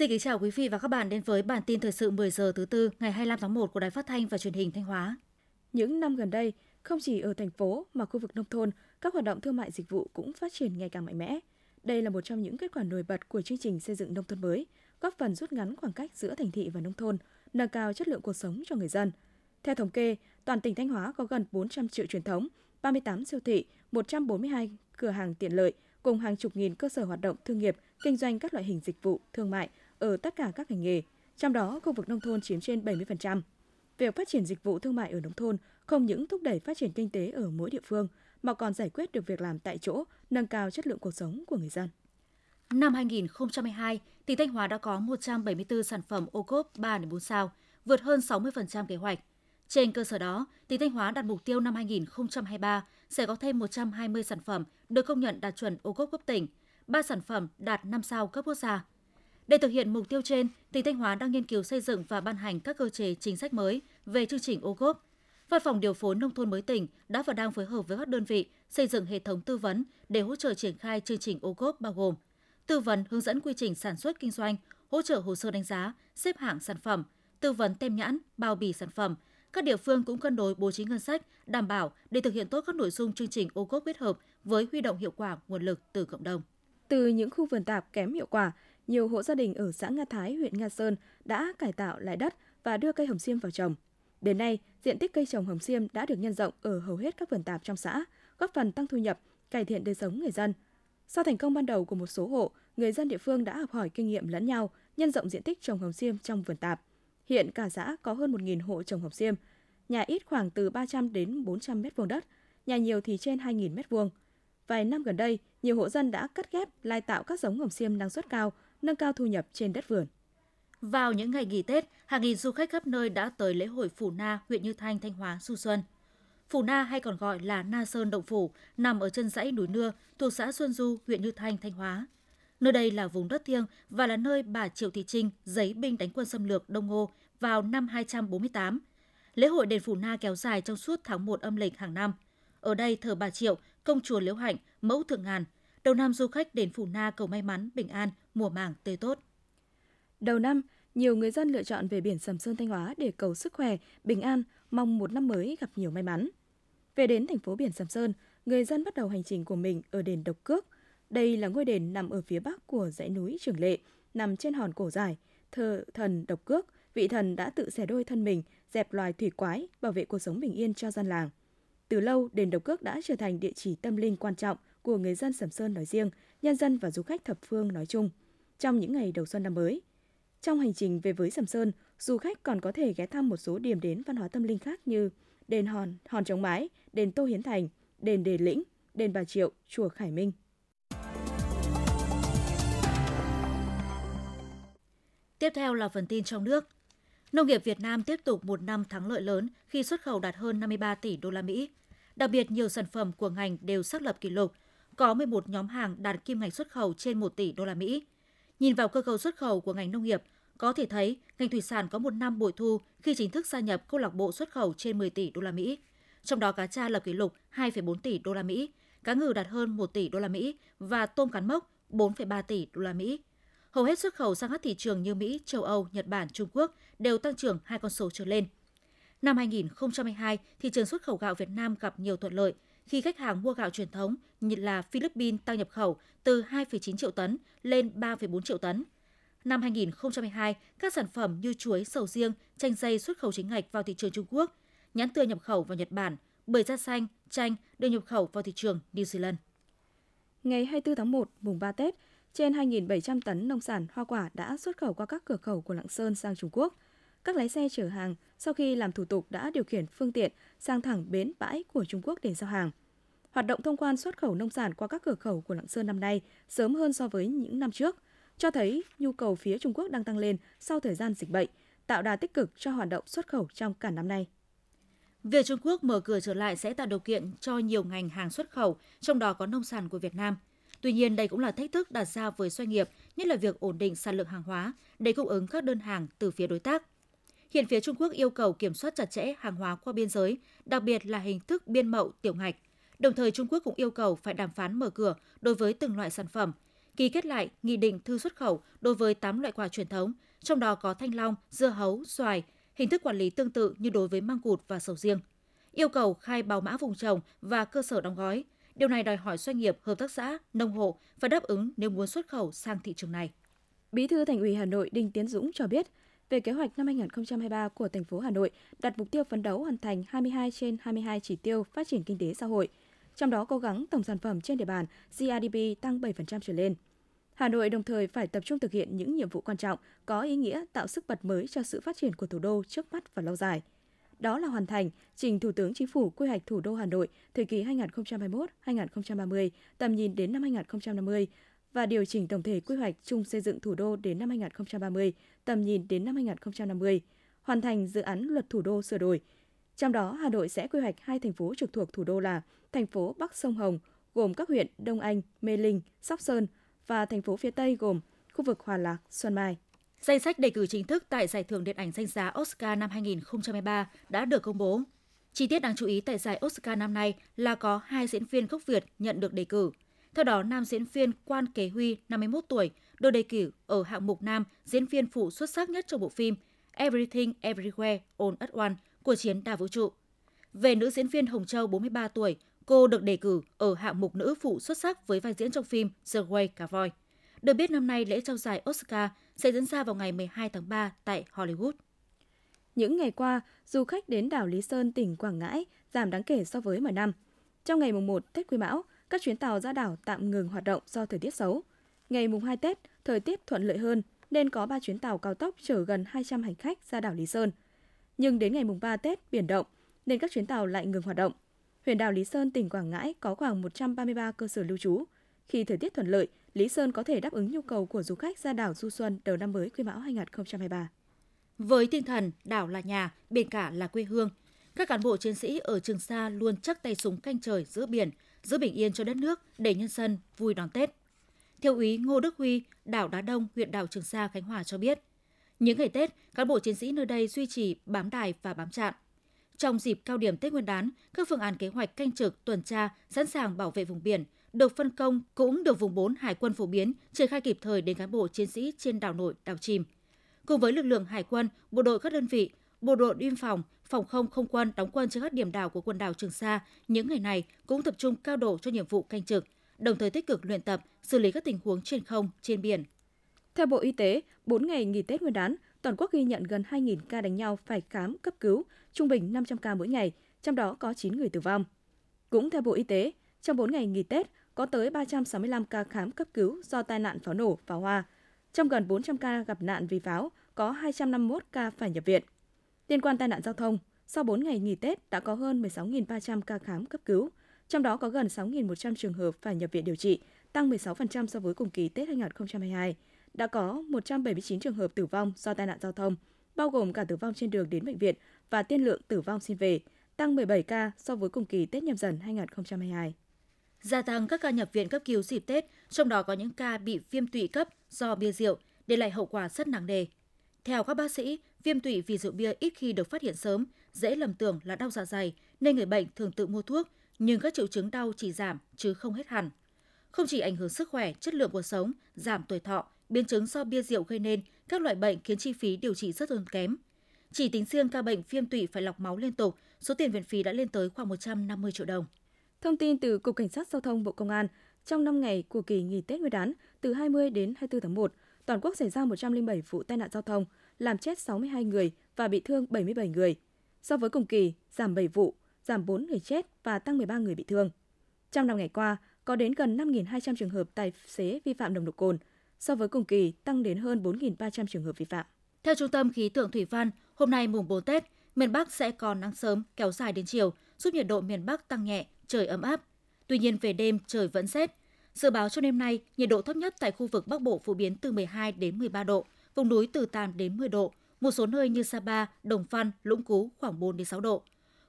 Xin kính chào quý vị và các bạn đến với bản tin thời sự 10 giờ thứ tư ngày 25 tháng 1 của Đài Phát thanh và Truyền hình Thanh Hóa. Những năm gần đây, không chỉ ở thành phố mà khu vực nông thôn, các hoạt động thương mại dịch vụ cũng phát triển ngày càng mạnh mẽ. Đây là một trong những kết quả nổi bật của chương trình xây dựng nông thôn mới, góp phần rút ngắn khoảng cách giữa thành thị và nông thôn, nâng cao chất lượng cuộc sống cho người dân. Theo thống kê, toàn tỉnh Thanh Hóa có gần 400 triệu truyền thống, 38 siêu thị, 142 cửa hàng tiện lợi cùng hàng chục nghìn cơ sở hoạt động thương nghiệp, kinh doanh các loại hình dịch vụ, thương mại ở tất cả các ngành nghề, trong đó khu vực nông thôn chiếm trên 70%. Việc phát triển dịch vụ thương mại ở nông thôn không những thúc đẩy phát triển kinh tế ở mỗi địa phương mà còn giải quyết được việc làm tại chỗ, nâng cao chất lượng cuộc sống của người dân. Năm 2022, tỉnh Thanh Hóa đã có 174 sản phẩm ô cốp 3 4 sao, vượt hơn 60% kế hoạch. Trên cơ sở đó, tỉnh Thanh Hóa đặt mục tiêu năm 2023 sẽ có thêm 120 sản phẩm được công nhận đạt chuẩn ô cốp cấp tỉnh, 3 sản phẩm đạt 5 sao cấp quốc gia. Để thực hiện mục tiêu trên, tỉnh Thanh Hóa đang nghiên cứu xây dựng và ban hành các cơ chế chính sách mới về chương trình ô cốp. Văn phòng điều phối nông thôn mới tỉnh đã và đang phối hợp với các đơn vị xây dựng hệ thống tư vấn để hỗ trợ triển khai chương trình ô cốp bao gồm tư vấn hướng dẫn quy trình sản xuất kinh doanh, hỗ trợ hồ sơ đánh giá, xếp hạng sản phẩm, tư vấn tem nhãn, bao bì sản phẩm. Các địa phương cũng cân đối bố trí ngân sách đảm bảo để thực hiện tốt các nội dung chương trình ô cốp kết hợp với huy động hiệu quả nguồn lực từ cộng đồng. Từ những khu vườn tạp kém hiệu quả, nhiều hộ gia đình ở xã Nga Thái, huyện Nga Sơn đã cải tạo lại đất và đưa cây hồng xiêm vào trồng. Đến nay, diện tích cây trồng hồng xiêm đã được nhân rộng ở hầu hết các vườn tạp trong xã, góp phần tăng thu nhập, cải thiện đời sống người dân. Sau thành công ban đầu của một số hộ, người dân địa phương đã học hỏi kinh nghiệm lẫn nhau, nhân rộng diện tích trồng hồng xiêm trong vườn tạp. Hiện cả xã có hơn 1.000 hộ trồng hồng xiêm, nhà ít khoảng từ 300 đến 400 mét vuông đất, nhà nhiều thì trên 2.000 mét vuông. Vài năm gần đây, nhiều hộ dân đã cắt ghép, lai tạo các giống hồng xiêm năng suất cao, nâng cao thu nhập trên đất vườn. Vào những ngày nghỉ Tết, hàng nghìn du khách khắp nơi đã tới lễ hội Phủ Na, huyện Như Thanh, Thanh Hóa du xuân. Phủ Na hay còn gọi là Na Sơn Động Phủ, nằm ở chân dãy núi Nưa, thuộc xã Xuân Du, huyện Như Thanh, Thanh Hóa. Nơi đây là vùng đất thiêng và là nơi bà Triệu Thị Trinh giấy binh đánh quân xâm lược Đông Ngô vào năm 248. Lễ hội đền Phủ Na kéo dài trong suốt tháng 1 âm lịch hàng năm. Ở đây thờ bà Triệu, công chùa Liễu Hạnh, mẫu thượng ngàn. Đầu năm du khách đến Phủ Na cầu may mắn, bình an, mùa màng tươi tốt. Đầu năm, nhiều người dân lựa chọn về biển Sầm Sơn Thanh Hóa để cầu sức khỏe, bình an, mong một năm mới gặp nhiều may mắn. Về đến thành phố biển Sầm Sơn, người dân bắt đầu hành trình của mình ở đền Độc Cước. Đây là ngôi đền nằm ở phía bắc của dãy núi Trường Lệ, nằm trên hòn cổ dài, thờ thần Độc Cước, vị thần đã tự xẻ đôi thân mình, dẹp loài thủy quái, bảo vệ cuộc sống bình yên cho dân làng. Từ lâu, đền Độc Cước đã trở thành địa chỉ tâm linh quan trọng của người dân Sầm Sơn nói riêng, nhân dân và du khách thập phương nói chung. Trong những ngày đầu xuân năm mới, trong hành trình về với Sầm Sơn, du khách còn có thể ghé thăm một số điểm đến văn hóa tâm linh khác như đền Hòn, Hòn Trống Mái, đền Tô Hiến Thành, đền Đề Lĩnh, đền Bà Triệu, chùa Khải Minh. Tiếp theo là phần tin trong nước. Nông nghiệp Việt Nam tiếp tục một năm thắng lợi lớn khi xuất khẩu đạt hơn 53 tỷ đô la Mỹ. Đặc biệt nhiều sản phẩm của ngành đều xác lập kỷ lục, có 11 nhóm hàng đạt kim ngạch xuất khẩu trên 1 tỷ đô la Mỹ. Nhìn vào cơ cấu xuất khẩu của ngành nông nghiệp, có thể thấy ngành thủy sản có một năm bội thu khi chính thức gia nhập câu lạc bộ xuất khẩu trên 10 tỷ đô la Mỹ. Trong đó cá tra lập kỷ lục 2,4 tỷ đô la Mỹ, cá ngừ đạt hơn 1 tỷ đô la Mỹ và tôm cán mốc 4,3 tỷ đô la Mỹ. Hầu hết xuất khẩu sang các thị trường như Mỹ, châu Âu, Nhật Bản, Trung Quốc đều tăng trưởng hai con số trở lên. Năm 2022, thị trường xuất khẩu gạo Việt Nam gặp nhiều thuận lợi khi khách hàng mua gạo truyền thống như là Philippines tăng nhập khẩu từ 2,9 triệu tấn lên 3,4 triệu tấn. Năm 2022, các sản phẩm như chuối, sầu riêng, chanh dây xuất khẩu chính ngạch vào thị trường Trung Quốc, nhãn tươi nhập khẩu vào Nhật Bản, bưởi da xanh, chanh được nhập khẩu vào thị trường New Zealand. Ngày 24 tháng 1, mùng 3 Tết, trên 2.700 tấn nông sản hoa quả đã xuất khẩu qua các cửa khẩu của Lạng Sơn sang Trung Quốc. Các lái xe chở hàng sau khi làm thủ tục đã điều khiển phương tiện sang thẳng bến bãi của Trung Quốc để giao hàng. Hoạt động thông quan xuất khẩu nông sản qua các cửa khẩu của Lạng Sơn năm nay sớm hơn so với những năm trước, cho thấy nhu cầu phía Trung Quốc đang tăng lên sau thời gian dịch bệnh, tạo đà tích cực cho hoạt động xuất khẩu trong cả năm nay. Việc Trung Quốc mở cửa trở lại sẽ tạo điều kiện cho nhiều ngành hàng xuất khẩu, trong đó có nông sản của Việt Nam. Tuy nhiên, đây cũng là thách thức đặt ra với doanh nghiệp, nhất là việc ổn định sản lượng hàng hóa để cung ứng các đơn hàng từ phía đối tác. Hiện phía Trung Quốc yêu cầu kiểm soát chặt chẽ hàng hóa qua biên giới, đặc biệt là hình thức biên mậu tiểu ngạch. Đồng thời Trung Quốc cũng yêu cầu phải đàm phán mở cửa đối với từng loại sản phẩm, ký kết lại nghị định thư xuất khẩu đối với 8 loại quả truyền thống, trong đó có thanh long, dưa hấu, xoài, hình thức quản lý tương tự như đối với măng cụt và sầu riêng. Yêu cầu khai báo mã vùng trồng và cơ sở đóng gói. Điều này đòi hỏi doanh nghiệp, hợp tác xã, nông hộ phải đáp ứng nếu muốn xuất khẩu sang thị trường này. Bí thư Thành ủy Hà Nội Đinh Tiến Dũng cho biết, về kế hoạch năm 2023 của thành phố Hà Nội đặt mục tiêu phấn đấu hoàn thành 22 trên 22 chỉ tiêu phát triển kinh tế xã hội, trong đó cố gắng tổng sản phẩm trên địa bàn GRDP tăng 7% trở lên. Hà Nội đồng thời phải tập trung thực hiện những nhiệm vụ quan trọng có ý nghĩa tạo sức bật mới cho sự phát triển của thủ đô trước mắt và lâu dài. Đó là hoàn thành trình Thủ tướng Chính phủ quy hoạch thủ đô Hà Nội thời kỳ 2021-2030, tầm nhìn đến năm 2050 và điều chỉnh tổng thể quy hoạch chung xây dựng thủ đô đến năm 2030, tầm nhìn đến năm 2050, hoàn thành dự án luật thủ đô sửa đổi. Trong đó, Hà Nội sẽ quy hoạch hai thành phố trực thuộc thủ đô là thành phố Bắc Sông Hồng, gồm các huyện Đông Anh, Mê Linh, Sóc Sơn và thành phố phía Tây gồm khu vực Hòa Lạc, Xuân Mai. Danh sách đề cử chính thức tại giải thưởng điện ảnh danh giá Oscar năm 2023 đã được công bố. Chi tiết đáng chú ý tại giải Oscar năm nay là có hai diễn viên gốc Việt nhận được đề cử. Theo đó, nam diễn viên Quan Kế Huy, 51 tuổi, được đề cử ở hạng mục nam diễn viên phụ xuất sắc nhất trong bộ phim Everything Everywhere All at Once của chiến đa vũ trụ. Về nữ diễn viên Hồng Châu, 43 tuổi, cô được đề cử ở hạng mục nữ phụ xuất sắc với vai diễn trong phim The Way Cavoy. Được biết năm nay lễ trao giải Oscar sẽ diễn ra vào ngày 12 tháng 3 tại Hollywood. Những ngày qua, du khách đến đảo Lý Sơn, tỉnh Quảng Ngãi giảm đáng kể so với mọi năm. Trong ngày mùng 1 Tết Quý Mão, các chuyến tàu ra đảo tạm ngừng hoạt động do thời tiết xấu. Ngày mùng 2 Tết, thời tiết thuận lợi hơn nên có 3 chuyến tàu cao tốc chở gần 200 hành khách ra đảo Lý Sơn. Nhưng đến ngày mùng 3 Tết biển động nên các chuyến tàu lại ngừng hoạt động. Huyện đảo Lý Sơn, tỉnh Quảng Ngãi có khoảng 133 cơ sở lưu trú. Khi thời tiết thuận lợi, Lý Sơn có thể đáp ứng nhu cầu của du khách ra đảo du xuân đầu năm mới Quý Mão 2023. Với tinh thần đảo là nhà, biển cả là quê hương, các cán bộ chiến sĩ ở Trường Sa luôn chắc tay súng canh trời giữa biển, giữ bình yên cho đất nước để nhân dân vui đón Tết. Thiếu úy Ngô Đức Huy, đảo Đá Đông, huyện đảo Trường Sa, Khánh Hòa cho biết, những ngày Tết, cán bộ chiến sĩ nơi đây duy trì bám đài và bám trạm. Trong dịp cao điểm Tết Nguyên đán, các phương án kế hoạch canh trực, tuần tra, sẵn sàng bảo vệ vùng biển được phân công cũng được vùng 4 Hải quân phổ biến, triển khai kịp thời đến cán bộ chiến sĩ trên đảo nổi, đảo chìm. Cùng với lực lượng Hải quân, bộ đội các đơn vị, bộ đội biên phòng, phòng không không quân đóng quân trên các điểm đảo của quần đảo Trường Sa những ngày này cũng tập trung cao độ cho nhiệm vụ canh trực, đồng thời tích cực luyện tập, xử lý các tình huống trên không, trên biển. Theo Bộ Y tế, 4 ngày nghỉ Tết Nguyên đán, toàn quốc ghi nhận gần 2.000 ca đánh nhau phải khám cấp cứu, trung bình 500 ca mỗi ngày, trong đó có 9 người tử vong. Cũng theo Bộ Y tế, trong 4 ngày nghỉ Tết, có tới 365 ca khám cấp cứu do tai nạn pháo nổ, pháo hoa. Trong gần 400 ca gặp nạn vì pháo, có 251 ca phải nhập viện. Liên quan tai nạn giao thông, sau 4 ngày nghỉ Tết đã có hơn 16.300 ca khám cấp cứu, trong đó có gần 6.100 trường hợp phải nhập viện điều trị, tăng 16% so với cùng kỳ Tết 2022. Đã có 179 trường hợp tử vong do tai nạn giao thông, bao gồm cả tử vong trên đường đến bệnh viện và tiên lượng tử vong xin về, tăng 17 ca so với cùng kỳ Tết nhâm dần 2022. Gia tăng các ca nhập viện cấp cứu dịp Tết, trong đó có những ca bị viêm tụy cấp do bia rượu, để lại hậu quả rất nặng nề. Theo các bác sĩ, viêm tụy vì rượu bia ít khi được phát hiện sớm, dễ lầm tưởng là đau dạ dày nên người bệnh thường tự mua thuốc, nhưng các triệu chứng đau chỉ giảm chứ không hết hẳn. Không chỉ ảnh hưởng sức khỏe, chất lượng cuộc sống, giảm tuổi thọ, biến chứng do bia rượu gây nên các loại bệnh khiến chi phí điều trị rất tốn kém. Chỉ tính riêng ca bệnh viêm tụy phải lọc máu liên tục, số tiền viện phí đã lên tới khoảng 150 triệu đồng. Thông tin từ Cục Cảnh sát Giao thông Bộ Công an, trong 5 ngày của kỳ nghỉ Tết Nguyên đán từ 20 đến 24 tháng 1, toàn quốc xảy ra 107 vụ tai nạn giao thông, làm chết 62 người và bị thương 77 người. So với cùng kỳ, giảm 7 vụ, giảm 4 người chết và tăng 13 người bị thương. Trong 5 ngày qua, có đến gần 5.200 trường hợp tài xế vi phạm nồng độ cồn, so với cùng kỳ tăng đến hơn 4.300 trường hợp vi phạm. Theo Trung tâm Khí tượng Thủy văn, hôm nay mùng 4 Tết, miền Bắc sẽ còn nắng sớm kéo dài đến chiều, giúp nhiệt độ miền Bắc tăng nhẹ, trời ấm áp. Tuy nhiên về đêm trời vẫn rét. Dự báo cho đêm nay, nhiệt độ thấp nhất tại khu vực Bắc Bộ phổ biến từ 12 đến 13 độ, vùng núi từ 8 đến 10 độ, một số nơi như Sapa, Đồng Phan, Lũng Cú khoảng 4 đến 6 độ.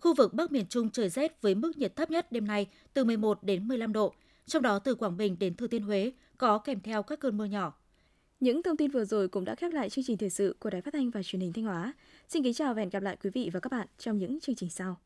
Khu vực Bắc miền Trung trời rét với mức nhiệt thấp nhất đêm nay từ 11 đến 15 độ, trong đó từ Quảng Bình đến Thừa Thiên Huế có kèm theo các cơn mưa nhỏ. Những thông tin vừa rồi cũng đã khép lại chương trình thời sự của Đài Phát thanh và Truyền hình Thanh Hóa. Xin kính chào và hẹn gặp lại quý vị và các bạn trong những chương trình sau.